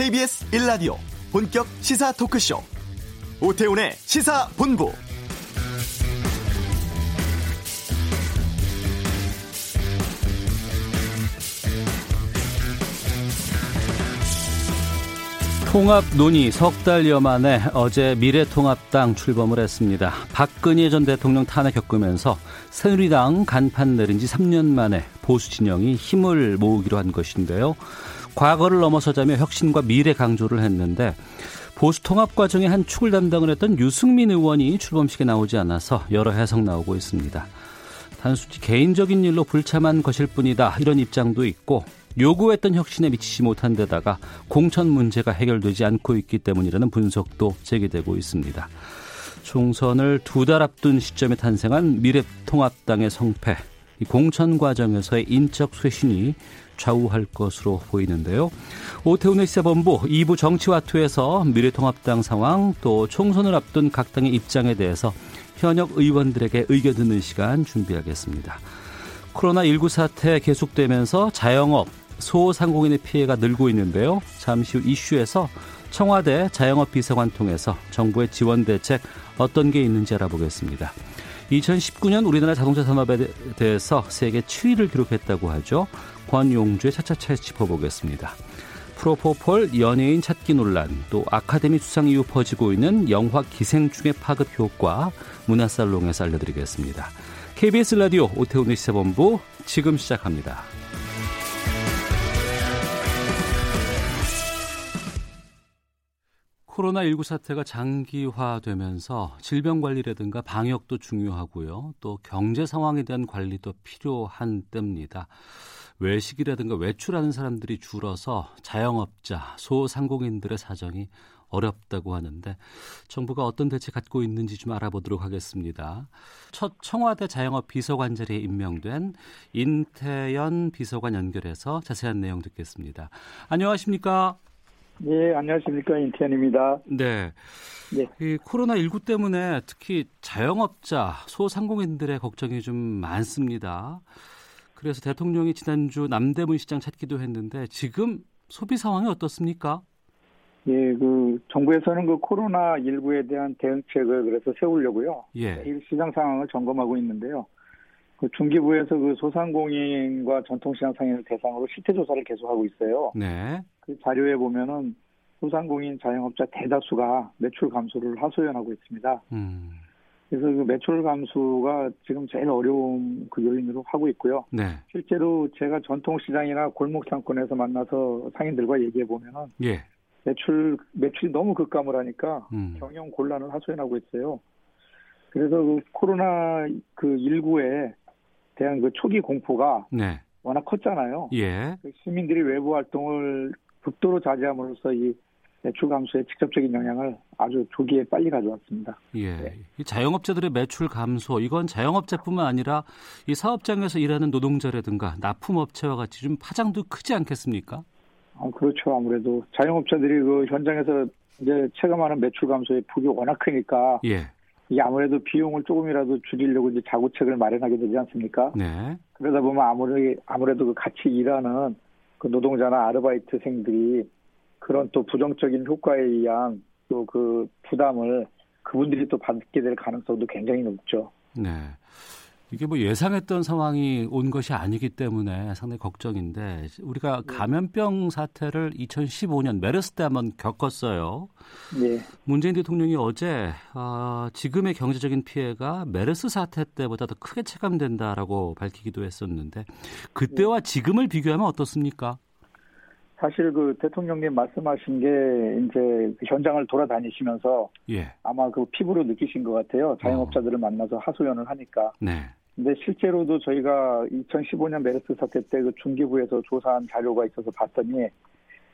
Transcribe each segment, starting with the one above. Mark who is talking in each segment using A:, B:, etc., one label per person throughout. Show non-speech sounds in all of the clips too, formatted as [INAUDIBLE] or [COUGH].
A: KBS 1라디오 본격 시사 토크쇼 오태훈의 시사본부
B: 통합 논의 석 달여 만에 어제 미래통합당 출범을 했습니다. 박근혜 전 대통령 탄핵 겪으면서 새누리당 간판 내린 지 3년 만에 보수 진영이 힘을 모으기로 한 것인데요. 과거를 넘어서자며 혁신과 미래 강조를 했는데 보수 통합 과정의 한 축을 담당을 했던 유승민 의원이 출범식에 나오지 않아서 여러 해석 나오고 있습니다. 단순히 개인적인 일로 불참한 것일 뿐이다 이런 입장도 있고 요구했던 혁신에 미치지 못한 데다가 공천 문제가 해결되지 않고 있기 때문이라는 분석도 제기되고 있습니다. 총선을 두 달 앞둔 시점에 탄생한 미래통합당의 성패, 공천 과정에서의 인적 쇄신이 좌우할 것으로 보이는데요. 오태훈의 시사본부 2부 정치와투에서 미래통합당 상황 또 총선을 앞둔 각 당의 입장에 대해서 현역 의원들에게 의견 듣는 시간 준비하겠습니다. 코로나19 사태 계속되면서 자영업, 소상공인의 피해가 늘고 있는데요. 잠시 후 이슈에서 청와대 자영업 비서관 통해서 정부의 지원 대책 어떤 게 있는지 알아보겠습니다. 2019년 우리나라 자동차 산업에 대해서 세계 7위를 기록했다고 하죠. 권용주의 차차차에서 짚어보겠습니다. 프로포폴 연예인 찾기 논란, 또 아카데미 수상 이후 퍼지고 있는 영화 기생충의 파급 효과 문화살롱에서 알려드리겠습니다. KBS 라디오 오태훈의 시사본부 지금 시작합니다. 코로나19 사태가 장기화되면서 질병 관리라든가 방역도 중요하고요. 또 경제 상황에 대한 관리도 필요한 때입니다. 외식이라든가 외출하는 사람들이 줄어서 자영업자, 소상공인들의 사정이 어렵다고 하는데 정부가 어떤 대책 갖고 있는지 좀 알아보도록 하겠습니다. 첫 청와대 자영업 비서관 자리에 임명된 인태연 비서관 연결해서 자세한 내용 듣겠습니다. 안녕하십니까?
C: 네, 안녕하십니까. 인태연입니다.
B: 네. 네. 이 코로나 19 때문에 특히 자영업자, 소상공인들의 걱정이 좀 많습니다. 그래서 대통령이 지난주 남대문 시장 찾기도 했는데 지금 소비 상황이 어떻습니까?
C: 예, 그 정부에서는 그 코로나 19에 대한 대응책을 그래서 세우려고요. 예. 매일 시장 상황을 점검하고 있는데요. 그 중기부에서 그 소상공인과 전통시장 상인을 대상으로 실태 조사를 계속하고 있어요. 네. 그 자료에 보면은 소상공인 자영업자 대다수가 매출 감소를 하소연하고 있습니다. 음. 그래서 그 매출 감소가 지금 제일 어려운 그 요인으로 하고 있고요. 네. 실제로 제가 전통시장이나 골목 상권에서 만나서 상인들과 얘기해 보면은 예. 매출 매출이 너무 급감을 하니까 음. 경영 곤란을 하소연하고 있어요. 그래서 그 코로나 그 19에 대한 그 초기 공포가 네. 워낙 컸잖아요. 예. 그 시민들이 외부 활동을 극도로 자제함으로써 이 매출 감소에 직접적인 영향을 아주 조기에 빨리 가져왔습니다.
B: 예. 네. 이 자영업자들의 매출 감소 이건 자영업자뿐만 아니라 이 사업장에서 일하는 노동자라든가 납품업체와 같이 좀 파장도 크지 않겠습니까?
C: 아, 그렇죠. 아무래도 자영업자들이 그 현장에서 이제 체감하는 매출 감소의 폭이 워낙 크니까 예. 이게 아무래도 비용을 조금이라도 줄이려고 이제 자구책을 마련하게 되지 않습니까? 네. 그러다 보면 아무리 아무래도 그 같이 일하는 그 노동자나 아르바이트생들이 그런 또 부정적인 효과에 의한 또 그 부담을 그분들이 또 받게 될 가능성도 굉장히 높죠.
B: 네. 이게 뭐 예상했던 상황이 온 것이 아니기 때문에 상당히 걱정인데 우리가 네. 감염병 사태를 2015년 메르스 때 한번 겪었어요. 네. 문재인 대통령이 어제 어, 지금의 경제적인 피해가 메르스 사태 때보다 더 크게 체감된다라고 밝히기도 했었는데 그때와 네. 지금을 비교하면 어떻습니까?
C: 사실 그 대통령님 말씀하신 게 이제 그 현장을 돌아다니시면서 예. 아마 그 피부로 느끼신 것 같아요. 자영업자들을 어. 만나서 하소연을 하니까. 네. 근데 실제로도 저희가 2015년 메르스 사태 때 그 중기부에서 조사한 자료가 있어서 봤더니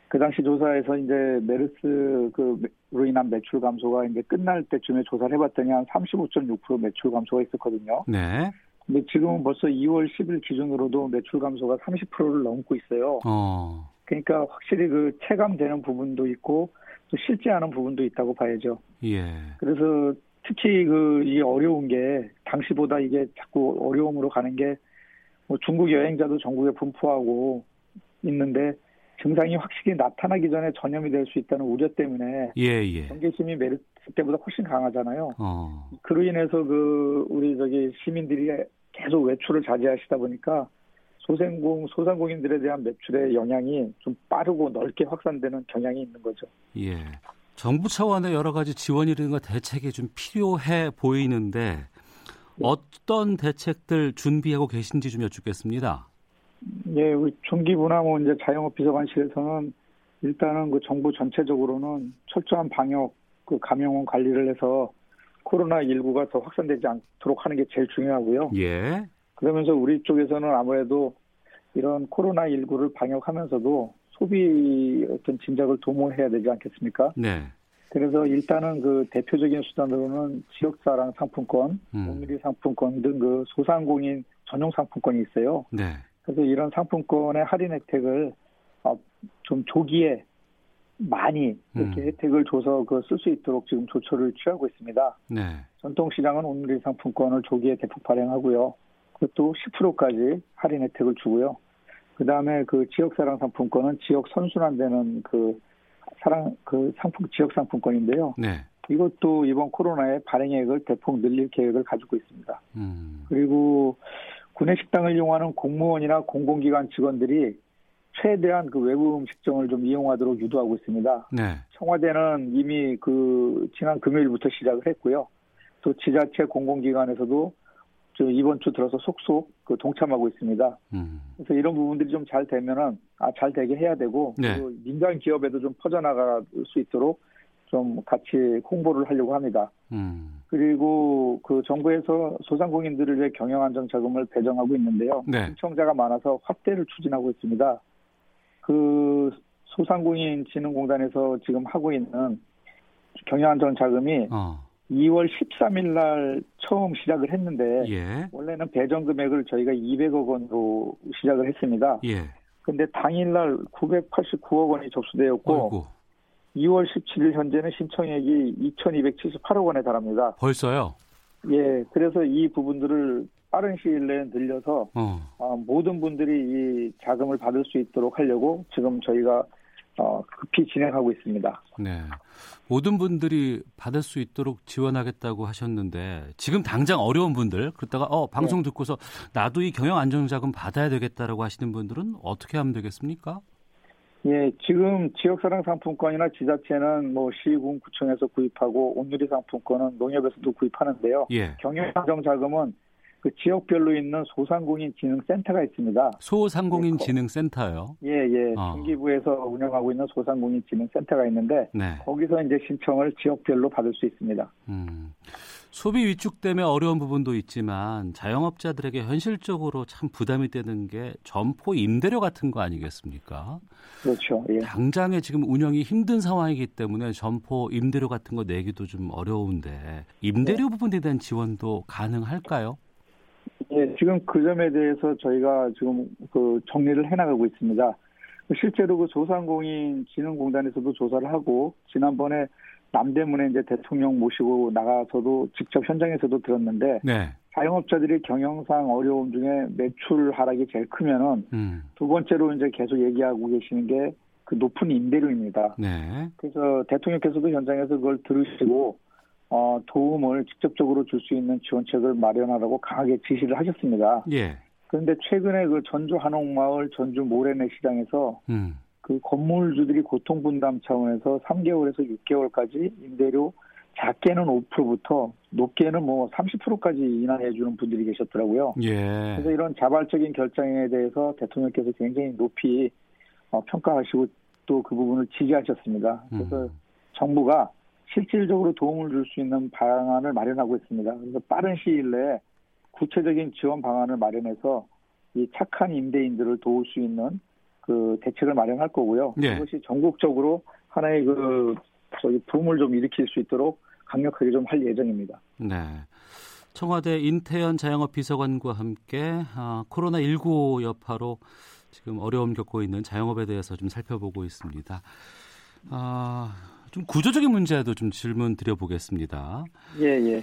C: 그 당시 조사에서 이제 메르스 그로 인한 매출 감소가 이제 끝날 때쯤에 조사를 해봤더니 한 35.6% 매출 감소가 있었거든요. 네. 근데 지금은 벌써 2월 10일 기준으로도 매출 감소가 30%를 넘고 있어요. 어. 그러니까 확실히 그 체감되는 부분도 있고 또 실제 하는 부분도 있다고 봐야죠. 예. 그래서 특히 그 이 어려운 게 당시보다 이게 자꾸 어려움으로 가는 게 뭐 중국 여행자도 전국에 분포하고 있는데 증상이 확실히 나타나기 전에 전염이 될 수 있다는 우려 때문에 예, 예. 경계심이 메르스 때보다 훨씬 강하잖아요. 어. 그로 인해서 그 우리 저기 시민들이 계속 외출을 자제하시다 보니까 소생공 소상공인들에 대한 매출의 영향이 좀 빠르고 넓게 확산되는 경향이 있는 거죠.
B: 예. 정부 차원의 여러 가지 지원이라든가 대책이 좀 필요해 보이는데 어떤 대책들 준비하고 계신지 좀 여쭙겠습니다.
C: 예, 우리 중기부나 이제 자영업 비서관실에서는 일단은 그 정부 전체적으로는 철저한 방역 그 감염원 관리를 해서 코로나 19가 더 확산되지 않도록 하는 게 제일 중요하고요. 예. 그러면서 우리 쪽에서는 아무래도 이런 코로나 19를 방역하면서도 소비 어떤 진작을 도모해야 되지 않겠습니까? 네. 그래서 일단은 그 대표적인 수단으로는 지역사랑 상품권, 음. 오미리 상품권 등 그 소상공인 전용 상품권이 있어요. 네. 그래서 이런 상품권의 할인 혜택을 어, 좀 조기에 많이 이렇게 음. 혜택을 줘서 그 쓸 수 있도록 지금 조처를 취하고 있습니다. 네. 전통시장은 오늘리 상품권을 조기에 대폭 발행하고요. 그것도 10%까지 할인 혜택을 주고요. 그 다음에 그 지역 사랑 상품권은 지역 선순환되는 그 사랑 그 상품 지역 상품권인데요. 네. 이것도 이번 코로나에 발행액을 대폭 늘릴 계획을 가지고 있습니다. 음. 그리고 구내식당을 이용하는 공무원이나 공공기관 직원들이 최대한 그 외부 음식점을 좀 이용하도록 유도하고 있습니다. 네. 청와대는 이미 그 지난 금요일부터 시작을 했고요. 또 지자체 공공기관에서도 이번 주 들어서 속속 그 동참하고 있습니다. 음. 그래서 이런 부분들이 좀 잘 되면은 아 잘 되게 해야 되고 네. 민간 기업에도 좀 퍼져나갈 수 있도록 좀 같이 홍보를 하려고 합니다. 음. 그리고 그 정부에서 소상공인들을 위해 경영안정 자금을 배정하고 있는데요. 네. 신청자가 많아서 확대를 추진하고 있습니다. 그 소상공인 진흥공단에서 지금 하고 있는 경영안정 자금이 어. 2월 13일 날 처음 시작을 했는데 예. 원래는 배정 금액을 저희가 200억 원으로 시작을 했습니다. 예. 근데 당일 날 989억 원이 접수되었고 어이구. 2월 17일 현재는 신청액이 2,278억 원에 달합니다.
B: 벌써요?
C: 예, 그래서 이 부분들을 빠른 시일 내에 늘려서 어. 어, 모든 분들이 이 자금을 받을 수 있도록 하려고 지금 저희가 어, 급히 진행하고 있습니다. 네.
B: 모든 분들이 받을 수 있도록 지원하겠다고 하셨는데 지금 당장 어려운 분들 그러다가 어 방송 네. 듣고서 나도 이 경영 안정자금 받아야 되겠다라고 하시는 분들은 어떻게 하면 되겠습니까?
C: 예, 지금 지역사랑 상품권이나 지자체는 뭐 시군 구청에서 구입하고 온누리 상품권은 농협에서도 구입하는데요. 예. 경영 안정 자금은 그 지역별로 있는 소상공인 진흥센터가 있습니다.
B: 소상공인 진흥센터요?
C: 예, 예. 어. 중기부에서 운영하고 있는 소상공인 진흥센터가 있는데 네. 거기서 이제 신청을 지역별로 받을 수 있습니다. 음.
B: 소비 위축 때문에 어려운 부분도 있지만 자영업자들에게 현실적으로 참 부담이 되는 게 점포 임대료 같은 거 아니겠습니까?
C: 그렇죠. 예.
B: 당장에 지금 운영이 힘든 상황이기 때문에 점포 임대료 같은 거 내기도 좀 어려운데 임대료 네. 부분에 대한 지원도 가능할까요?
C: 예, 지금 그 점에 대해서 저희가 지금 그 정리를 해나가고 있습니다. 실제로 그 소상공인 진흥공단에서도 조사를 하고 지난번에 남대문에 이제 대통령 모시고 나가서도 직접 현장에서도 들었는데 네. 자영업자들이 경영상 어려움 중에 매출 하락이 제일 크면은 음. 두 번째로 이제 계속 얘기하고 계시는 게 그 높은 임대료입니다. 네. 그래서 대통령께서도 현장에서 그걸 들으시고 어, 도움을 직접적으로 줄 수 있는 지원책을 마련하라고 강하게 지시를 하셨습니다. 예. 그런데 최근에 그 전주 한옥마을 전주 모래내 시장에서 음. 그 건물주들이 고통 분담 차원에서 3개월에서 6개월까지 임대료 작게는 5%부터 높게는 뭐 30%까지 인하해 주는 분들이 계셨더라고요. 예. 그래서 이런 자발적인 결정에 대해서 대통령께서 굉장히 높이 어, 평가하시고 또 그 부분을 지지하셨습니다. 그래서 음. 정부가 실질적으로 도움을 줄 수 있는 방안을 마련하고 있습니다. 그래서 빠른 시일 내에 구체적인 지원 방안을 마련해서 이 착한 임대인들을 도울 수 있는 그 대책을 마련할 거고요. 네. 그것이 전국적으로 하나의 그 저기 붐을 좀 일으킬 수 있도록 강력하게 좀 할 예정입니다. 네.
B: 청와대 인태현 자영업 비서관과 함께 아, 코로나19 여파로 지금 어려움 겪고 있는 자영업에 대해서 좀 살펴보고 있습니다. 아, 좀 구조적인 문제도 좀 질문 드려보겠습니다.
C: 예, 예.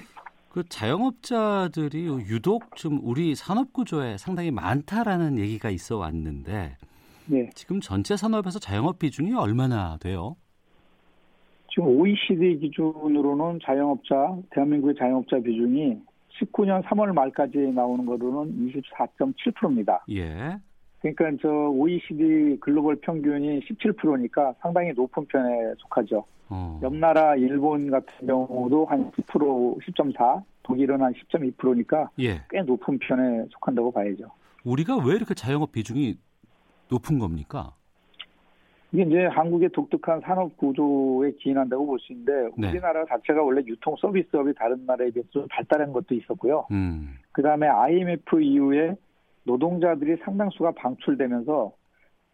B: 그 자영업자들이 유독 좀 우리 산업 구조에 상당히 많다라는 얘기가 있어 왔는데 네. 지금 전체 산업에서 자영업 비중이 얼마나 돼요?
C: 지금 OECD 기준으로는 자영업자, 대한민국의 자영업자 비중이 19년 3월 말까지 나오는 거로는 24.7%입니다. 예. 그러니까 저 OECD 글로벌 평균이 17%니까 상당히 높은 편에 속하죠. 어. 옆 나라 일본 같은 경우도 한 10%, 10.4, 독일은 한 10.2%니까 예. 꽤 높은 편에 속한다고 봐야죠.
B: 우리가 왜 이렇게 자영업 비중이 높은 겁니까?
C: 이게 이제 한국의 독특한 산업 구조에 기인한다고 볼 수 있는데 네. 우리나라 자체가 원래 유통 서비스업이 다른 나라에 비해서 좀 발달한 것도 있었고요. 음. 그 다음에 IMF 이후에 노동자들이 상당수가 방출되면서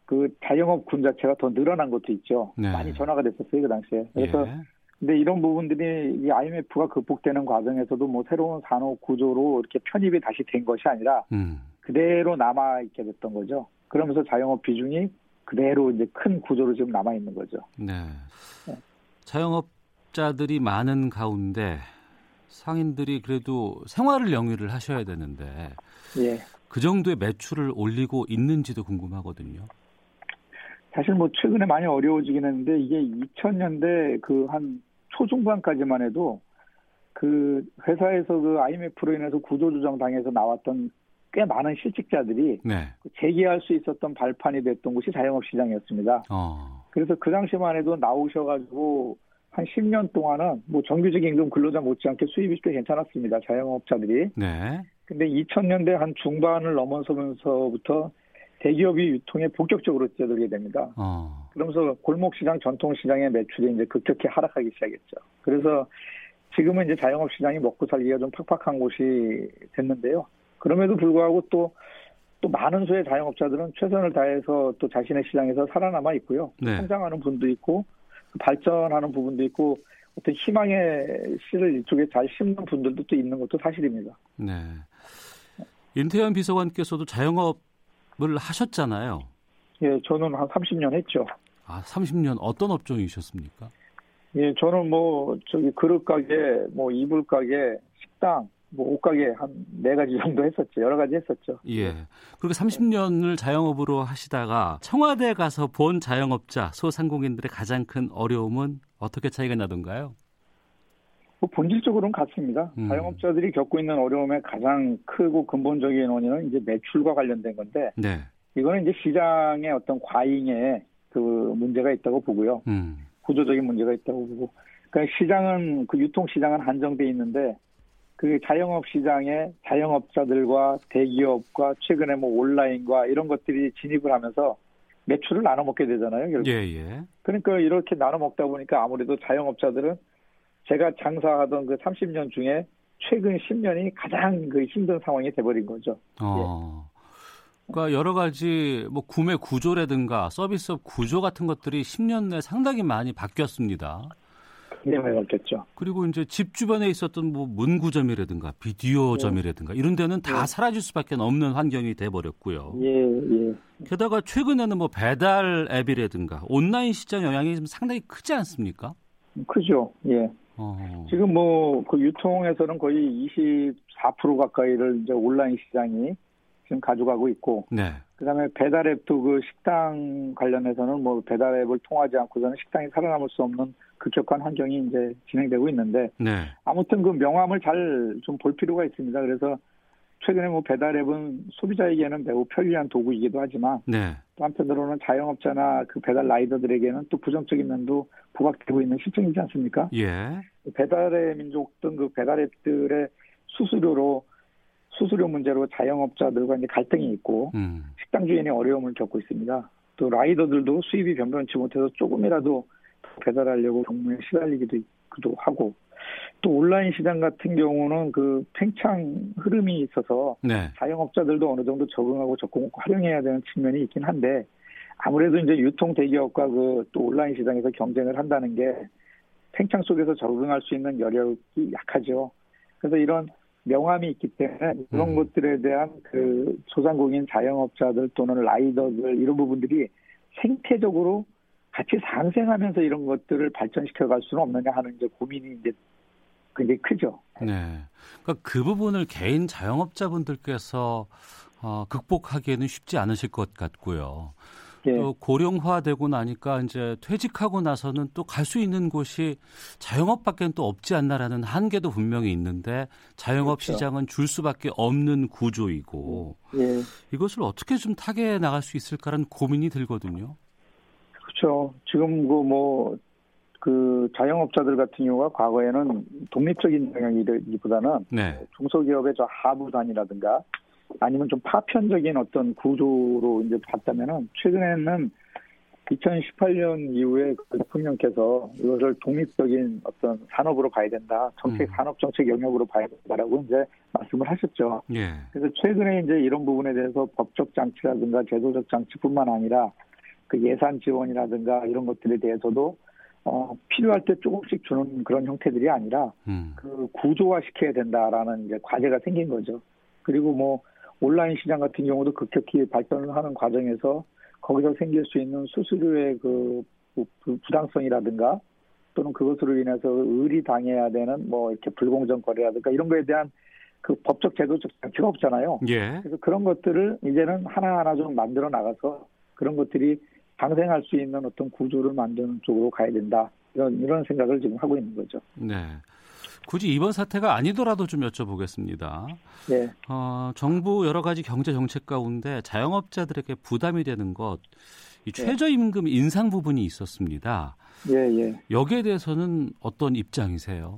C: 그 자영업 군 자체가 더 늘어난 것도 있죠. 네. 많이 전화가 됐었어요 그 당시에. 그래서 예. 근데 이런 부분들이 이 IMF가 극복되는 과정에서도 뭐 새로운 산업 구조로 이렇게 편입이 다시 된 것이 아니라 음. 그대로 남아 있게 됐던 거죠. 그러면서 자영업 비중이 그대로 이제 큰 구조로 지금 남아 있는 거죠. 네.
B: 네. 자영업자들이 많은 가운데 상인들이 그래도 생활을 영위를 하셔야 되는데 예. 그 정도의 매출을 올리고 있는지도 궁금하거든요.
C: 사실 뭐 최근에 많이 어려워지긴 했는데 이게 2000년대 그 한 초중반까지만 해도 그 회사에서 그 IMF로 인해서 구조조정 당해서 나왔던 꽤 많은 실직자들이 네. 그 재기할 수 있었던 발판이 됐던 곳이 자영업 시장이었습니다. 어. 그래서 그 당시만 해도 나오셔가지고 한 10년 동안은 뭐 정규직 임금 근로자 못지않게 수입이 꽤 괜찮았습니다. 자영업자들이. 네. 근데 2000년대 한 중반을 넘어서면서부터 대기업이 유통에 본격적으로 뛰어들게 됩니다. 어. 그러면서 골목시장, 전통시장의 매출이 이제 급격히 하락하기 시작했죠. 그래서 지금은 이제 자영업 시장이 먹고 살기가 좀 팍팍한 곳이 됐는데요. 그럼에도 불구하고 또, 또 많은 수의 자영업자들은 최선을 다해서 또 자신의 시장에서 살아남아 있고요. 네. 성장하는 분도 있고, 발전하는 부분도 있고, 어떤 희망의 씨를 이쪽에 잘 심는 분들도 또 있는 것도 사실입니다. 네.
B: 인태현 비서관께서도 자영업을 하셨잖아요.
C: 예, 저는 한 30년 했죠.
B: 아, 30년 어떤 업종이셨습니까?
C: 예, 저는 뭐 저기 그릇 가게, 뭐 이불 가게, 식당, 뭐 옷가게 한 네 가지 정도 했었죠. 여러 가지 했었죠.
B: 예. 그리고 30년을 자영업으로 하시다가 청와대 가서 본 자영업자, 소상공인들의 가장 큰 어려움은 어떻게 차이가 나던가요?
C: 뭐 본질적으로는 같습니다. 음. 자영업자들이 겪고 있는 어려움의 가장 크고 근본적인 원인은 이제 매출과 관련된 건데, 네. 이거는 이제 시장의 어떤 과잉에 그 문제가 있다고 보고요. 음. 구조적인 문제가 있다고 보고, 그러니까 시장은 그 유통 시장은 한정돼 있는데 그 자영업 시장에 자영업자들과 대기업과 최근에 뭐 온라인과 이런 것들이 진입을 하면서 매출을 나눠 먹게 되잖아요. 결국. 예, 예. 그러니까 이렇게 나눠 먹다 보니까 아무래도 자영업자들은 제가 장사하던 그 30년 중에 최근 10년이 가장 그 힘든 상황이 돼버린 거죠. 어.
B: 예. 그러니까 여러 가지 뭐 구매 구조라든가 서비스업 구조 같은 것들이 10년 내 상당히 많이 바뀌었습니다.
C: 굉장히 많겠죠.
B: 그리고 이제 집 주변에 있었던 뭐 문구점이라든가 비디오점이라든가 네. 이런 데는 다 네. 사라질 수밖에 없는 환경이 돼 버렸고요. 예, 예. 게다가 최근에는 뭐 배달 앱이라든가 온라인 시장 영향이 좀 상당히 크지 않습니까?
C: 크죠. 예. 어. 지금 뭐 그 유통에서는 거의 24% 가까이를 이제 온라인 시장이 지금 가져가고 있고, 네. 그다음에 배달앱도 그 식당 관련해서는 뭐 배달앱을 통하지 않고서는 식당이 살아남을 수 없는 급격한 환경이 이제 진행되고 있는데 네. 아무튼 그 명암을 잘 좀 볼 필요가 있습니다. 그래서 최근에 뭐 배달앱은 소비자에게는 매우 편리한 도구이기도 하지만 네. 또 한편으로는 자영업자나 그 배달 라이더들에게는 또 부정적인 면도 부각되고 있는 실정이지 않습니까? 예. 배달의 민족 등 그 배달앱들의 수수료로 수수료 문제로 자영업자들과 이제 갈등이 있고 음. 식당 주인이 어려움을 겪고 있습니다. 또 라이더들도 수입이 변변치 못해서 조금이라도 배달하려고 경무에 시달리기도 하고 또 온라인 시장 같은 경우는 그 팽창 흐름이 있어서 네. 자영업자들도 어느 정도 적응하고 적응 활용해야 되는 측면이 있긴 한데 아무래도 이제 유통 대기업과 그 또 온라인 시장에서 경쟁을 한다는 게 팽창 속에서 적응할 수 있는 여력이 약하죠. 그래서 이런 명함이 있기 때문에 그런 음. 것들에 대한 그 소상공인 자영업자들 또는 라이더들 이런 부분들이 생태적으로 같이 상생하면서 이런 것들을 발전시켜 갈 수는 없느냐 하는 이제 고민이 이제 굉장히 크죠.
B: 네. 그러니까 그 부분을 개인 자영업자분들께서 어, 극복하기에는 쉽지 않으실 것 같고요. 예. 또 고령화되고 나니까 이제 퇴직하고 나서는 또 갈 수 있는 곳이 자영업밖에 또 없지 않나라는 한계도 분명히 있는데 자영업 그렇죠. 시장은 줄 수밖에 없는 구조이고 예. 이것을 어떻게 좀 타개해 나갈 수 있을까라는 고민이 들거든요.
C: 그렇죠. 지금 그 뭐 그 자영업자들 같은 경우가 과거에는 독립적인 영향이기보다는 네. 중소기업의 저 하부단이라든가 아니면 좀 파편적인 어떤 구조로 이제 봤다면은 최근에는 2018년 이후에 그 대통령께서 이것을 독립적인 어떤 산업으로 봐야 된다. 정책, 음. 산업 정책 영역으로 봐야 된다라고 이제 말씀을 하셨죠. 예. 그래서 최근에 이제 이런 부분에 대해서 법적 장치라든가 제도적 장치뿐만 아니라 그 예산 지원이라든가 이런 것들에 대해서도 어, 필요할 때 조금씩 주는 그런 형태들이 아니라 음. 그 구조화 시켜야 된다라는 이제 과제가 생긴 거죠. 그리고 뭐 온라인 시장 같은 경우도 급격히 발전을 하는 과정에서 거기서 생길 수 있는 수수료의 그 부당성이라든가 또는 그것으로 인해서 의리 당해야 되는 뭐 이렇게 불공정 거래라든가 이런 거에 대한 그 법적 제도적 장치가 없잖아요. 예. 그래서 그런 것들을 이제는 하나하나 좀 만들어 나가서 그런 것들이 방생할 수 있는 어떤 구조를 만드는 쪽으로 가야 된다. 이런 이런 생각을 지금 하고 있는 거죠.
B: 네. 굳이 이번 사태가 아니더라도 좀 여쭤보겠습니다. 네. 어, 정부 여러 가지 경제 정책 가운데 자영업자들에게 부담이 되는 것, 이 네. 최저임금 인상 부분이 있었습니다. 예, 예. 여기에 대해서는 어떤 입장이세요?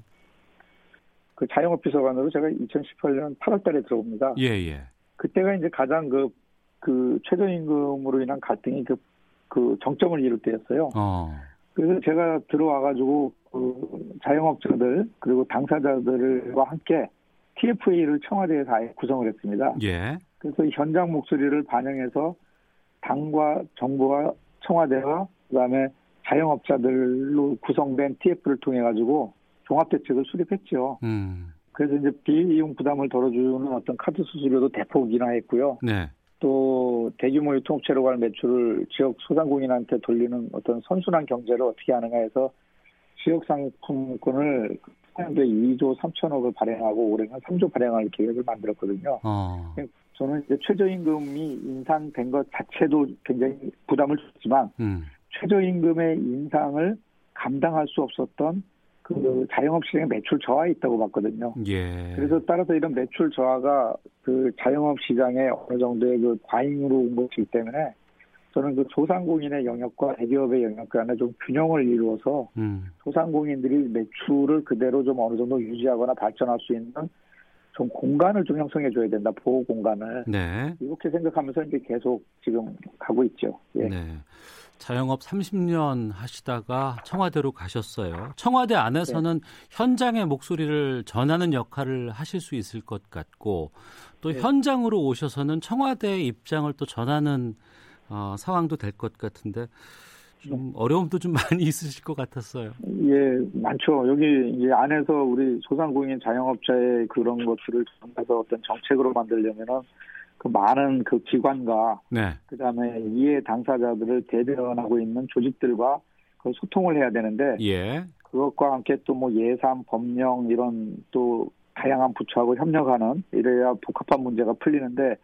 C: 그 자영업 비서관으로 제가 2018년 8월달에 들어옵니다. 예, 예. 그때가 이제 가장 그, 그 최저임금으로 인한 갈등이 그, 그 정점을 이룰 때였어요. 어. 그래서 제가 들어와가지고 그 자영업자들 그리고 당사자들과 함께 TFA를 청와대에서 아예 구성을 했습니다. 예. 그래서 현장 목소리를 반영해서 당과 정부와 청와대와 그다음에 자영업자들로 구성된 TF를 통해 가지고 종합 대책을 수립했죠. 음. 그래서 이제 비이용 부담을 덜어주는 어떤 카드 수수료도 대폭 인하했고요. 네. 또 대규모 유통업체로 갈 매출을 지역 소상공인한테 돌리는 어떤 선순환 경제를 어떻게 하느냐 해서 지역 상품권을 년도에 2조 3천억을 발행하고 올해는 3조 발행할 계획을 만들었거든요. 어. 저는 이제 최저임금이 인상된 것 자체도 굉장히 부담을 줬지만 음. 최저임금의 인상을 감당할 수 없었던 그 자영업 시장의 매출 저하에 있다고 봤거든요. 예. 그래서 따라서 이런 매출 저하가 그 자영업 시장에 어느 정도의 그 과잉으로 온 것이기 때문에 저는 그 소상공인의 영역과 대기업의 영역 간에 좀 균형을 이루어서 음. 소상공인들이 매출을 그대로 좀 어느 정도 유지하거나 발전할 수 있는 좀 공간을 좀 형성해 줘야 된다 보호 공간을 네. 이렇게 생각하면서 이제 계속 지금 가고 있죠. 예. 네.
B: 자영업 30년 하시다가 청와대로 가셨어요. 청와대 안에서는 네. 현장의 목소리를 전하는 역할을 하실 수 있을 것 같고 또 네. 현장으로 오셔서는 청와대의 입장을 또 전하는 어, 상황도 될 것 같은데 좀 어려움도 좀 [LAUGHS] 많이 있으실 것 같았어요.
C: 예, 많죠. 여기 이제 안에서 우리 소상공인 자영업자의 그런 것들을 전해서 어떤 정책으로 만들려면은 그 많은 그 기관과 네. 그다음에 이해 당사자들을 대변하고 있는 조직들과 그 소통을 해야 되는데 예. 그것과 함께 또 뭐 예산, 법령 이런 또 다양한 부처하고 협력하는 이래야 복합한 문제가 풀리는데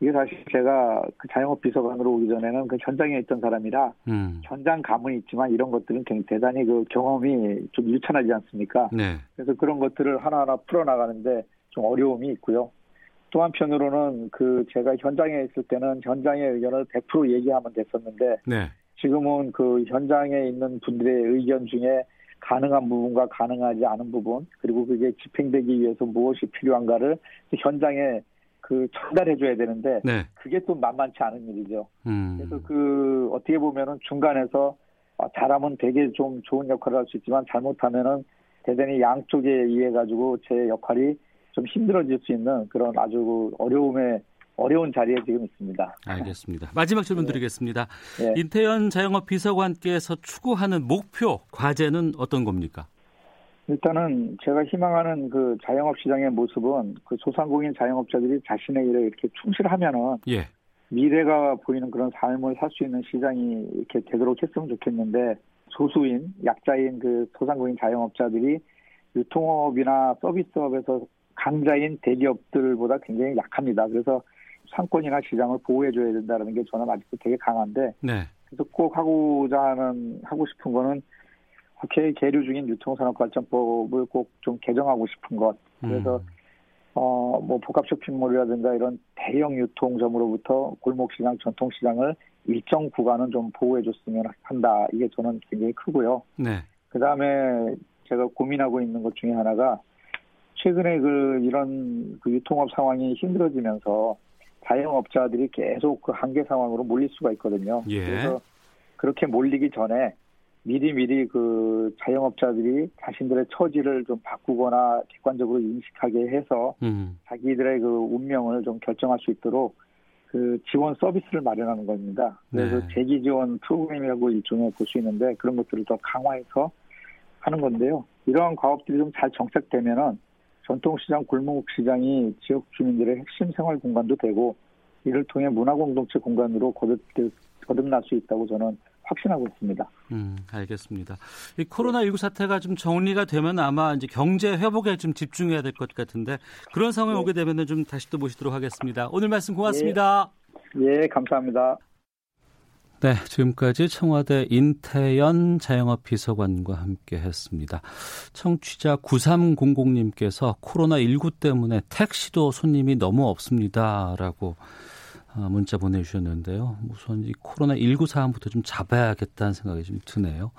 C: 이게 사실 제가 그 자영업 비서관으로 오기 전에는 그 현장에 있던 사람이라 음. 현장 감은 있지만 이런 것들은 대단히 그 경험이 좀 유창하지 않습니까? 네. 그래서 그런 것들을 하나하나 풀어나가는데 좀 어려움이 있고요. 또 한편으로는 그 제가 현장에 있을 때는 현장의 의견을 100% 얘기하면 됐었는데 네. 지금은 그 현장에 있는 분들의 의견 중에 가능한 부분과 가능하지 않은 부분 그리고 그게 집행되기 위해서 무엇이 필요한가를 현장에 그 전달해 줘야 되는데 네. 그게 또 만만치 않은 일이죠. 음. 그래서 그 어떻게 보면은 중간에서 아, 잘하면 되게 좀 좋은 역할을 할 수 있지만 잘못하면은 대단히 양쪽에 의해 가지고 제 역할이 좀 힘들어질 수 있는 그런 아주 어려움에 어려운 자리에 지금 있습니다.
B: 알겠습니다. 마지막 질문 네. 드리겠습니다. 네. 인태현 자영업 비서관께서 추구하는 목표 과제는 어떤 겁니까?
C: 일단은 제가 희망하는 그 자영업 시장의 모습은 그 소상공인 자영업자들이 자신의 일에 이렇게 충실하면은 예. 미래가 보이는 그런 삶을 살 수 있는 시장이 이렇게 되도록 했으면 좋겠는데 소수인 약자인 그 소상공인 자영업자들이 유통업이나 서비스업에서 강자인 대기업들보다 굉장히 약합니다. 그래서 상권이나 시장을 보호해줘야 된다는 게 저는 아직도 되게 강한데 네. 그래서 꼭 하고자 하는 하고 싶은 거는 국회 계류 중인 유통산업발전법을 꼭 좀 개정하고 싶은 것. 그래서 음. 어뭐 복합 쇼핑몰이라든가 이런 대형 유통점으로부터 골목시장, 전통시장을 일정 구간은 좀 보호해줬으면 한다. 이게 저는 굉장히 크고요. 네. 그 다음에 제가 고민하고 있는 것 중에 하나가 최근에 그 이런 그 유통업 상황이 힘들어지면서 자영업자들이 계속 그 한계 상황으로 몰릴 수가 있거든요. 예. 그래서 그렇게 몰리기 전에 미리 미리 그 자영업자들이 자신들의 처지를 좀 바꾸거나 객관적으로 인식하게 해서 음. 자기들의 그 운명을 좀 결정할 수 있도록 그 지원 서비스를 마련하는 겁니다. 그래서 네. 재기 지원 프로그램이라고 일종의 볼 수 있는데 그런 것들을 더 강화해서 하는 건데요. 이러한 과업들이 좀 잘 정착되면은 전통시장, 골목 시장이 지역 주민들의 핵심 생활 공간도 되고 이를 통해 문화 공동체 공간으로 거듭 거듭날 수 있다고 저는 확신하고 있습니다.
B: 음, 알겠습니다. 이 코로나19 사태가 좀 정리가 되면 아마 이제 경제 회복에 좀 집중해야 될 것 같은데 그런 상황이 네. 오게 되면은 좀 다시 또 모시도록 하겠습니다. 오늘 말씀 고맙습니다.
C: 예, 예 감사합니다.
B: 네, 지금까지 청와대 인태연 자영업 비서관과 함께 했습니다. 청취자 9300님께서 코로나19 때문에 택시도 손님이 너무 없습니다라고 아, 문자 보내주셨는데요. 우선 이 코로나19 상황부터 좀 잡아야겠다는 생각이 좀 드네요.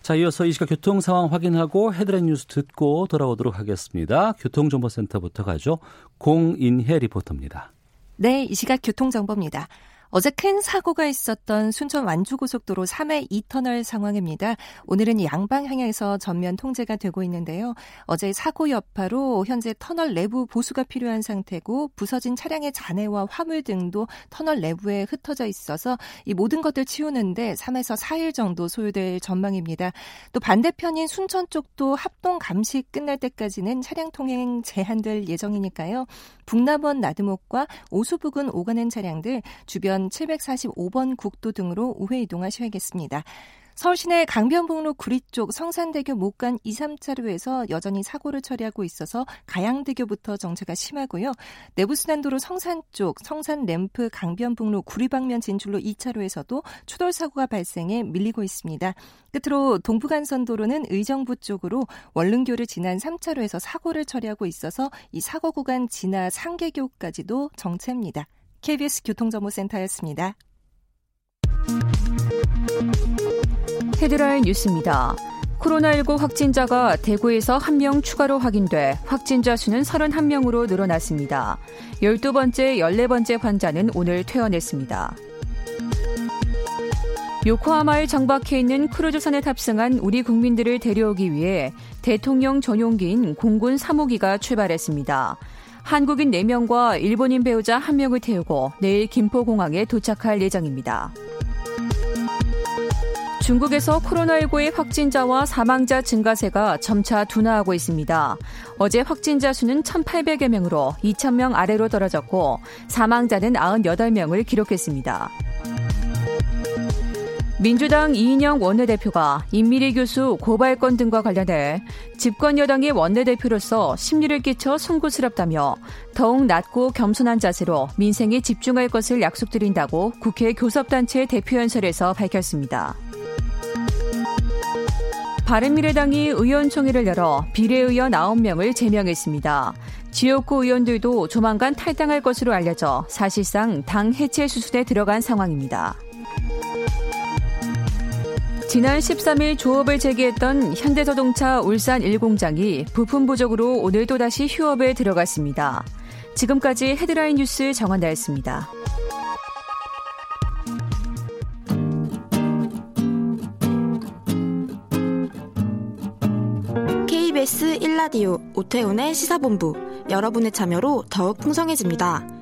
B: 자, 이어서 이 시각 교통 상황 확인하고 헤드라인 뉴스 듣고 돌아오도록 하겠습니다. 교통정보센터부터 가죠. 공인혜 리포터입니다.
D: 네, 이 시각 교통정보입니다. 어제 큰 사고가 있었던 순천 완주고속도로 3회 2터널 상황입니다. 오늘은 양방향에서 전면 통제가 되고 있는데요. 어제 사고 여파로 현재 터널 내부 보수가 필요한 상태고 부서진 차량의 잔해와 화물 등도 터널 내부에 흩어져 있어서 이 모든 것들 치우는데 3에서 4일 정도 소요될 전망입니다. 또 반대편인 순천 쪽도 합동 감시 끝날 때까지는 차량 통행 제한될 예정이니까요. 북남원 나드목과 오수 부근 오가는 차량들 주변 745번 국도 등으로 우회 이동하셔야겠습니다. 서울 시내 강변북로 구리 쪽 성산대교 못간 2, 3차로에서 여전히 사고를 처리하고 있어서 가양대교부터 정체가 심하고요. 내부순환도로 성산 쪽 성산 램프 강변북로 구리 방면 진출로 2차로에서도 추돌 사고가 발생해 밀리고 있습니다. 끝으로 동부간선도로는 의정부 쪽으로 원릉교를 지난 3차로에서 사고를 처리하고 있어서 이 사고 구간 지나 상계교까지도 정체입니다. KBS 교통정보센터였습니다.
E: 헤드라인 뉴스입니다. 코로나19 확진자가 대구에서 한명 추가로 확인돼 확진자 수는 31명으로 늘어났습니다. 12번째, 14번째 환자는 오늘 퇴원했습니다. 요코하마에 정박해 있는 크루즈선에 탑승한 우리 국민들을 데려오기 위해 대통령 전용기인 공군 3호기가 출발했습니다. 한국인 4명과 일본인 배우자 1명을 태우고 내일 김포공항에 도착할 예정입니다. 중국에서 코로나19의 확진자와 사망자 증가세가 점차 둔화하고 있습니다. 어제 확진자 수는 1,800여 명으로 2,000명 아래로 떨어졌고 사망자는 98명을 기록했습니다. 민주당 이인영 원내대표가 임미리 교수 고발건 등과 관련해 집권 여당의 원내대표로서 심리를 끼쳐 송구스럽다며 더욱 낮고 겸손한 자세로 민생에 집중할 것을 약속드린다고 국회 교섭단체 대표연설에서 밝혔습니다. 바른미래당이 의원총회를 열어 비례의원 9명을 제명했습니다. 지역구 의원들도 조만간 탈당할 것으로 알려져 사실상 당 해체 수순에 들어간 상황입니다. 지난 13일 조업을 재개했던 현대자동차 울산 1공장이 부품 부족으로 오늘 또다시 휴업에 들어갔습니다. 지금까지 헤드라인 뉴스 정원다였습니다.
F: KBS 1라디오 오태훈의 시사본부 여러분의 참여로 더욱 풍성해집니다.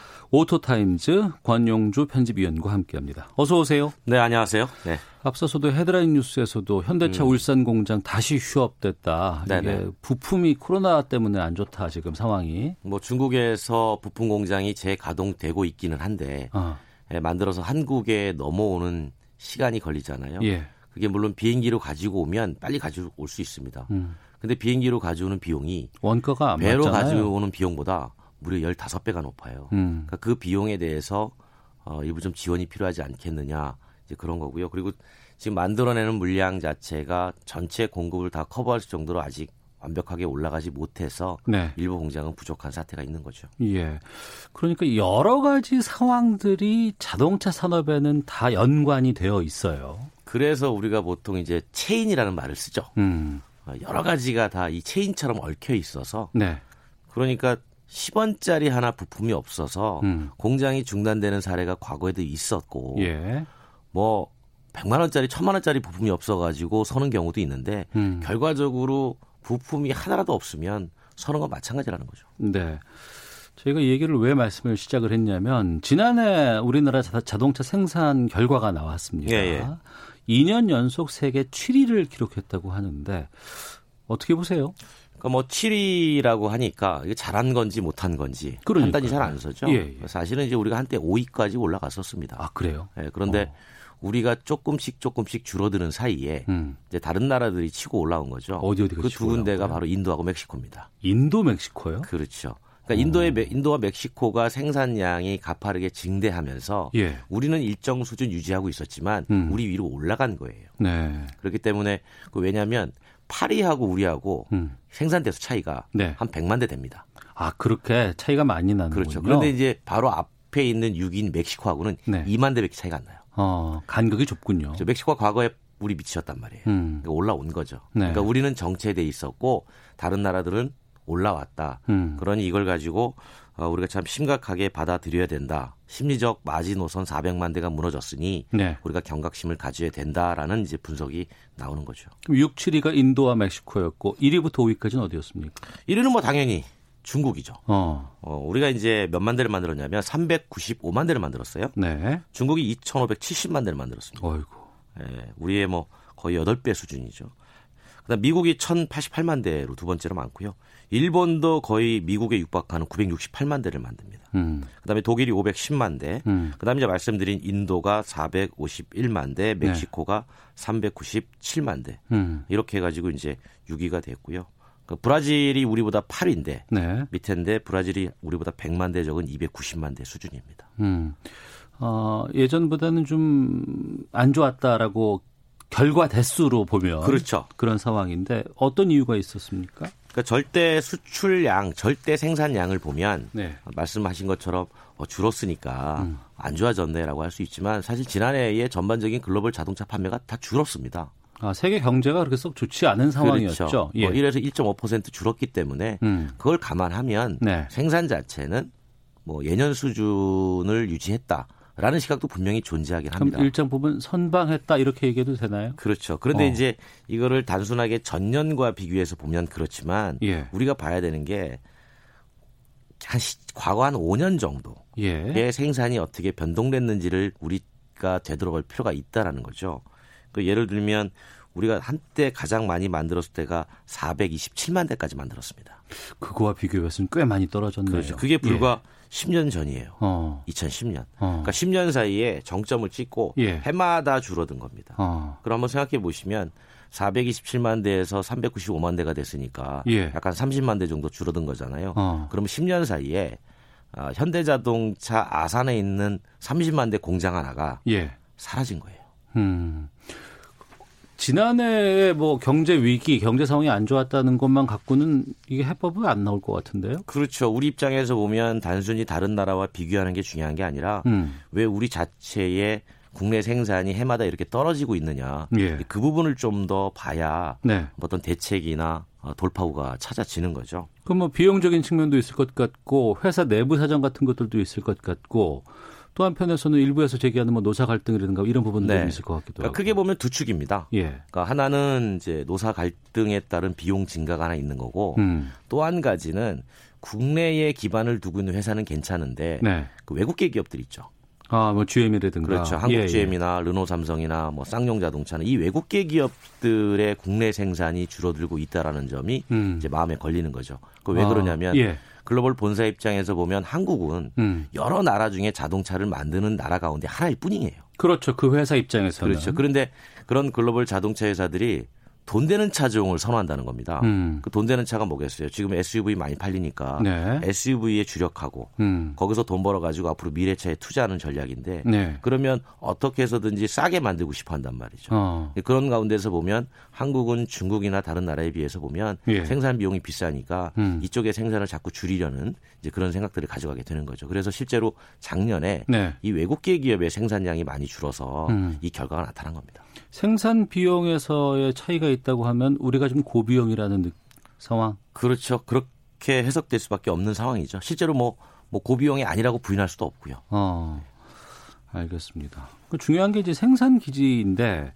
B: 오토타임즈 권용주 편집위원과 함께합니다. 어서 오세요.
G: 네, 안녕하세요. 네.
B: 앞서서도 헤드라인 뉴스에서도 현대차 음. 울산 공장 다시 휴업됐다. 네네. 이게 부품이 코로나 때문에 안 좋다 지금 상황이.
G: 뭐 중국에서 부품 공장이 재가동되고 있기는 한데 어. 예, 만들어서 한국에 넘어오는 시간이 걸리잖아요. 예. 그게 물론 비행기로 가지고 오면 빨리 가지고 올 수 있습니다. 음. 근데 비행기로 가져오는 비용이
B: 원가가
G: 배로
B: 맞잖아요.
G: 가져오는 비용보다 무려 15배가 높아요. 음. 그러니까 그 비용에 대해서 어, 일부 좀 지원이 필요하지 않겠느냐 이제 그런 거고요. 그리고 지금 만들어내는 물량 자체가 전체 공급을 다 커버할 정도로 아직 완벽하게 올라가지 못해서 네. 일부 공장은 부족한 사태가 있는 거죠.
B: 예. 그러니까 여러 가지 상황들이 자동차 산업에는 다 연관이 되어 있어요.
G: 그래서 우리가 보통 이제 체인이라는 말을 쓰죠. 음. 어, 여러 가지가 다 이 체인처럼 얽혀 있어서 네. 그러니까 10원짜리 하나 부품이 없어서 음. 공장이 중단되는 사례가 과거에도 있었고 예. 뭐 100만 원짜리, 1000만 원짜리 부품이 없어 가지고 서는 경우도 있는데 음. 결과적으로 부품이 하나라도 없으면 서는 건 마찬가지라는 거죠.
B: 네. 저희가 이 얘기를 왜 말씀을 시작을 했냐면 지난해 우리나라 자동차 생산 결과가 나왔습니다. 예, 예. 2년 연속 세계 7위를 기록했다고 하는데 어떻게 보세요?
G: 그러니까 뭐 7위라고 하니까 이게 잘한 건지 못한 건지 그러니까요. 판단이 잘 안 서죠. 예, 예. 사실은 이제 우리가 한때 5위까지 올라갔었습니다.
B: 아 그래요?
G: 예, 그런데 어. 우리가 조금씩 조금씩 줄어드는 사이에 음. 이제 다른 나라들이 치고 올라온 거죠.
B: 어디 어디
G: 그두 군데가 바로 인도하고 멕시코입니다.
B: 인도 멕시코요?
G: 그렇죠. 그러니까 인도의 인도와 멕시코가 생산량이 가파르게 증대하면서 예. 우리는 일정 수준 유지하고 있었지만 음. 우리 위로 올라간 거예요. 네. 그렇기 때문에 그 왜냐하면 파리하고 우리하고 음. 생산대수 차이가 네. 한 100만 대 됩니다.
B: 아 그렇게 차이가 많이 나는군요.
G: 그렇죠. 그런데 이제 바로 앞에 있는 6인 멕시코하고는 네. 2만 대밖에 차이가 안 나요.
B: 어, 간극이 좁군요.
G: 멕시코가 과거에 우리 미치였단 말이에요. 음. 그러니까 올라온 거죠. 네. 그러니까 우리는 정체돼 있었고 다른 나라들은 올라왔다. 음. 그러니 이걸 가지고 어, 우리가 참 심각하게 받아들여야 된다. 심리적 마지노선 400만 대가 무너졌으니 네. 우리가 경각심을 가져야 된다라는 이제 분석이 나오는 거죠.
B: 그럼 6, 7위가 인도와 멕시코였고 1위부터 5위까지는 어디였습니까?
G: 1위는 뭐 당연히 중국이죠. 어. 어. 우리가 이제 몇만 대를 만들었냐면 395만 대를 만들었어요. 네. 중국이 2,570만 대를 만들었습니다. 어이고. 예, 우리의 뭐 거의 8배 수준이죠. 그다음 미국이 1,088만 대로 두 번째로 많고요. 일본도 거의 미국에 육박하는 968만 대를 만듭니다. 음. 그다음에 독일이 510만 대. 음. 그다음에 이제 말씀드린 인도가 451만 대, 멕시코가 네. 397만 대. 음. 이렇게 해 가지고 이제 6위가 됐고요. 그 브라질이 우리보다 8위인데 네. 밑에인데 브라질이 우리보다 100만 대 적은 290만 대 수준입니다. 음.
B: 어, 예전보다는 좀 안 좋았다라고 결과 대수로 보면
G: 그렇죠.
B: 그런 상황인데 어떤 이유가 있었습니까?
G: 그러니까 절대 수출량, 절대 생산량을 보면 네. 말씀하신 것처럼 어, 줄었으니까 음. 안 좋아졌네라고 할 수 있지만 사실 지난해에 전반적인 글로벌 자동차 판매가 다 줄었습니다.
B: 아, 세계 경제가 그렇게 썩 좋지 않은 상황이었죠. 그렇죠.
G: 예. 뭐 1에서 1.5% 줄었기 때문에 음. 그걸 감안하면 네. 생산 자체는 뭐 예년 수준을 유지했다. 라는 시각도 분명히 존재하긴 합니다.
B: 그럼 일정 부분 선방했다 이렇게 얘기해도 되나요?
G: 그렇죠. 그런데 어. 이제 이거를 단순하게 전년과 비교해서 보면 그렇지만 예. 우리가 봐야 되는 게 한 과거 한 5년 정도의 예. 생산이 어떻게 변동됐는지를 우리가 되돌아볼 필요가 있다라는 거죠. 그 예를 들면 우리가 한때 가장 많이 만들었을 때가 427만 대까지 만들었습니다.
B: 그거와 비교해서는 꽤 많이 떨어졌네요.
G: 그렇죠. 그게 불과 예. 10년 전이에요. 어. 2010년. 어. 그러니까 10년 사이에 정점을 찍고 예. 해마다 줄어든 겁니다. 어. 그럼 한번 생각해 보시면 427만 대에서 395만 대가 됐으니까 예. 약간 30만 대 정도 줄어든 거잖아요. 어. 그러면 10년 사이에 어, 현대자동차 아산에 있는 30만 대 공장 하나가 예. 사라진 거예요. 음.
B: 지난해 뭐 경제 위기, 경제 상황이 안 좋았다는 것만 갖고는 이게 해법은 안 나올 것 같은데요.
G: 그렇죠. 우리 입장에서 보면 단순히 다른 나라와 비교하는 게 중요한 게 아니라 음. 왜 우리 자체의 국내 생산이 해마다 이렇게 떨어지고 있느냐. 예. 그 부분을 좀 더 봐야 네. 어떤 대책이나 어, 돌파구가 찾아지는 거죠.
B: 그럼 뭐 비용적인 측면도 있을 것 같고 회사 내부 사정 같은 것들도 있을 것 같고 또 한편에서는 일부에서 제기하는 뭐 노사 갈등이라든가 이런 부분도 네. 있을 것 같기도 그러니까
G: 하고. 크게 보면 두 축입니다. 예. 그러니까 하나는 이제 노사 갈등에 따른 비용 증가가 하나 있는 거고 음. 또한 가지는 국내에 기반을 두고 있는 회사는 괜찮은데 네. 그 외국계 기업들 있죠.
B: 아, 뭐 GM이라든가.
G: 그렇죠. 한국 예, GM이나 예. 르노 삼성이나 뭐 쌍용 자동차는 이 외국계 기업들의 국내 생산이 줄어들고 있다라는 점이 음. 이제 마음에 걸리는 거죠. 그왜 아, 그러냐면 예. 글로벌 본사 입장에서 보면 한국은 음. 여러 나라 중에 자동차를 만드는 나라 가운데 하나일 뿐이에요.
B: 그렇죠. 그 회사 입장에서는.
G: 그렇죠. 그런데 그런 글로벌 자동차 회사들이 돈 되는 차종을 선호한다는 겁니다. 음. 그돈 되는 차가 뭐겠어요? 지금 SUV 많이 팔리니까 네. SUV에 주력하고 음. 거기서 돈 벌어 가지고 앞으로 미래차에 투자하는 전략인데 네. 그러면 어떻게 해서든지 싸게 만들고 싶어 한단 말이죠. 어. 그런 가운데서 보면 한국은 중국이나 다른 나라에 비해서 보면 예. 생산 비용이 비싸니까 음. 이쪽에 생산을 자꾸 줄이려는 이제 그런 생각들을 가져가게 되는 거죠. 그래서 실제로 작년에 네. 이 외국계 기업의 생산량이 많이 줄어서 음. 이 결과가 나타난 겁니다.
B: 생산 비용에서의 차이가 있다고 하면 우리가 좀 고비용이라는 상황.
G: 그렇죠. 그렇게 해석될 수밖에 없는 상황이죠. 실제로 뭐, 뭐 고비용이 아니라고 부인할 수도 없고요. 어,
B: 알겠습니다. 그 중요한 게 이제 생산 기지인데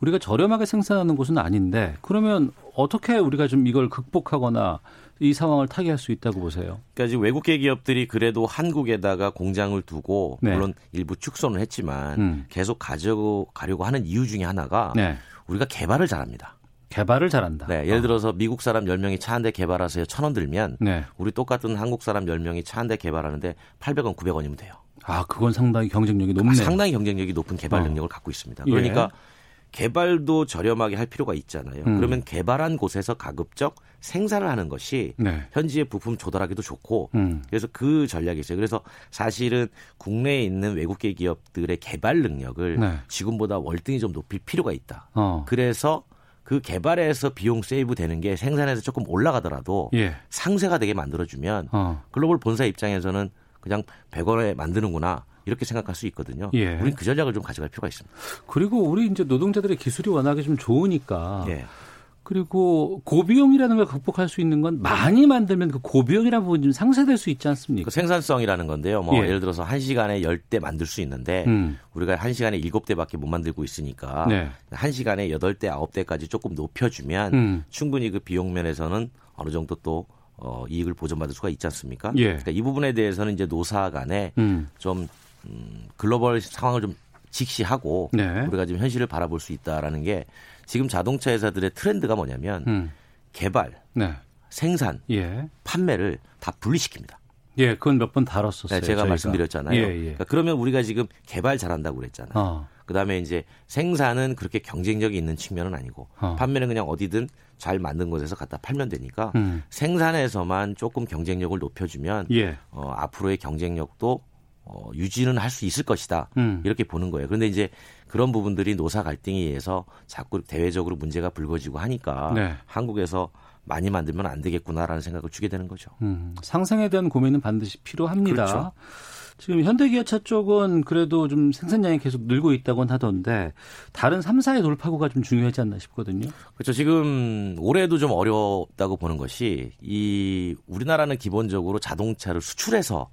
B: 우리가 저렴하게 생산하는 곳은 아닌데 그러면 어떻게 우리가 좀 이걸 극복하거나 이 상황을 타개할 수 있다고 보세요?
G: 그러니까 지금 외국계 기업들이 그래도 한국에다가 공장을 두고 네. 물론 일부 축소는 했지만 음. 계속 가져가려고 하는 이유 중에 하나가 네. 우리가 개발을 잘합니다.
B: 개발을 잘한다.
G: 네, 예를 들어서 미국 사람 10명이 차 한 대 개발하세요. 천 원 들면 네. 우리 똑같은 한국 사람 10명이 차 한 대 개발하는데 800원, 900원이면 돼요.
B: 아, 그건 상당히 경쟁력이 높네요. 아,
G: 상당히 경쟁력이 높은 개발 어. 능력을 어. 갖고 있습니다. 그러니까 예. 개발도 저렴하게 할 필요가 있잖아요. 음. 그러면 개발한 곳에서 가급적 생산을 하는 것이 네. 현지의 부품 조달하기도 좋고 음. 그래서 그 전략이 있어요. 그래서 사실은 국내에 있는 외국계 기업들의 개발 능력을 네. 지금보다 월등히 좀 높일 필요가 있다. 어. 그래서 그 개발에서 비용 세이브 되는 게 생산에서 조금 올라가더라도 예. 상세가 되게 만들어주면 어. 글로벌 본사 입장에서는 그냥 100원에 만드는구나. 이렇게 생각할 수 있거든요. 예. 우리는 그 전략을 좀 가져갈 필요가 있습니다.
B: 그리고 우리 이제 노동자들의 기술이 워낙에 좀 좋으니까 예. 그리고 고비용이라는 걸 극복할 수 있는 건 많이 만들면 그 고비용이라는 부분이 좀 상쇄될 수 있지 않습니까? 그
G: 생산성이라는 건데요. 뭐 예. 를 들어서 한시간에 10대 만들 수 있는데 음. 우리가 한시간에 7대밖에 못 만들고 있으니까 네. 1시간에 8대, 9대까지 조금 높여 주면 음. 충분히 그 비용 면에서는 어느 정도 또 어, 이익을 보전받을 수가 있지 않습니까? 예. 그러니까 이 부분에 대해서는 이제 노사 간에 음. 좀 음, 글로벌 상황을 좀 직시하고 네. 우리가 지금 현실을 바라볼 수 있다라는 게 지금 자동차 회사들의 트렌드가 뭐냐면 음. 개발, 네. 생산, 예. 판매를 다 분리시킵니다.
B: 예, 그건 몇 번 다뤘었어요. 네,
G: 제가 저희가. 말씀드렸잖아요. 예, 예. 그러니까 그러면 우리가 지금 개발 잘한다고 그랬잖아요. 어. 그다음에 이제 생산은 그렇게 경쟁력이 있는 측면은 아니고 어. 판매는 그냥 어디든 잘 만든 곳에서 갖다 팔면 되니까 음. 생산에서만 조금 경쟁력을 높여주면 예. 어, 앞으로의 경쟁력도 어, 유지는 할 수 있을 것이다. 음. 이렇게 보는 거예요. 그런데 이제 그런 부분들이 노사 갈등에 의해서 자꾸 대외적으로 문제가 불거지고 하니까 네. 한국에서 많이 만들면 안 되겠구나라는 생각을 주게 되는 거죠. 음,
B: 상생에 대한 고민은 반드시 필요합니다. 그렇죠. 지금 현대기아차 쪽은 그래도 좀 생산량이 계속 늘고 있다곤 하던데 다른 3사의 돌파구가 좀 중요하지 않나 싶거든요.
G: 그렇죠. 지금 올해도 좀 어렵다고 보는 것이 이 우리나라는 기본적으로 자동차를 수출해서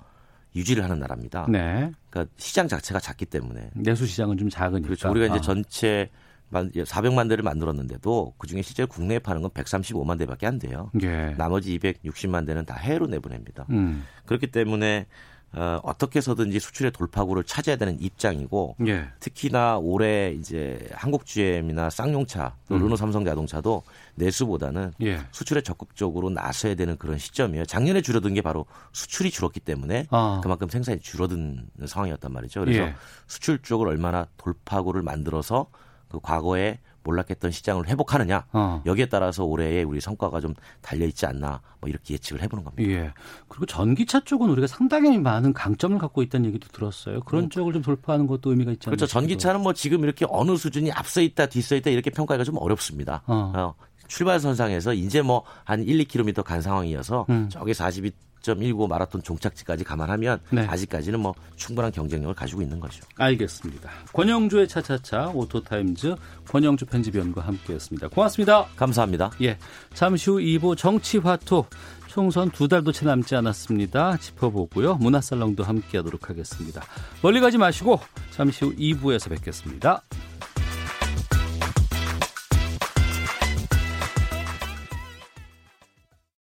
G: 유지를 하는 나라입니다. 네. 그러니까 시장 자체가 작기 때문에
B: 내수 시장은 좀 작으니까.
G: 그렇죠. 우리가 이제 아. 전체 400만 대를 만들었는데도 그중에 실제 국내에 파는 건 135만 대밖에 안 돼요. 예. 나머지 260만 대는 다 해외로 내보냅니다. 음. 그렇기 때문에 어, 어떻게 해서든지 수출의 돌파구를 찾아야 되는 입장이고 예. 특히나 올해 이제 한국 GM이나 쌍용차 또 음. 르노 삼성 자동차도 내수보다는 예. 수출에 적극적으로 나서야 되는 그런 시점이에요. 작년에 줄어든 게 바로 수출이 줄었기 때문에 아. 그만큼 생산이 줄어든 상황이었단 말이죠. 그래서 예. 수출 쪽을 얼마나 돌파구를 만들어서 그 과거에 몰락했던 시장을 회복하느냐 어. 여기에 따라서 올해의 우리 성과가 좀 달려 있지 않나 뭐 이렇게 예측을 해보는 겁니다.
B: 예. 그리고 전기차 쪽은 우리가 상당히 많은 강점을 갖고 있다는 얘기도 들었어요. 그런 음. 쪽을 좀 돌파하는 것도 의미가 있지 않나요?
G: 그렇죠. 전기차는 뭐 지금 이렇게 어느 수준이 앞서 있다 뒤서 있다 이렇게 평가가 좀 어렵습니다. 어. 어. 출발선상에서 이제 뭐 한 1, 2km 간 상황이어서 음. 저기 42 1.19 마라톤 종착지까지 감안하면 네. 아직까지는 뭐 충분한 경쟁력을 가지고 있는 거죠.
B: 알겠습니다. 권용주의 차차차 오토타임즈 권용주 편집위원과 함께했습니다. 고맙습니다.
G: 감사합니다.
B: 예, 잠시 후 2부 정치화투 총선 두 달도 채 남지 않았습니다. 짚어보고요. 문화살롱도 함께하도록 하겠습니다. 멀리 가지 마시고 잠시 후 2부에서 뵙겠습니다.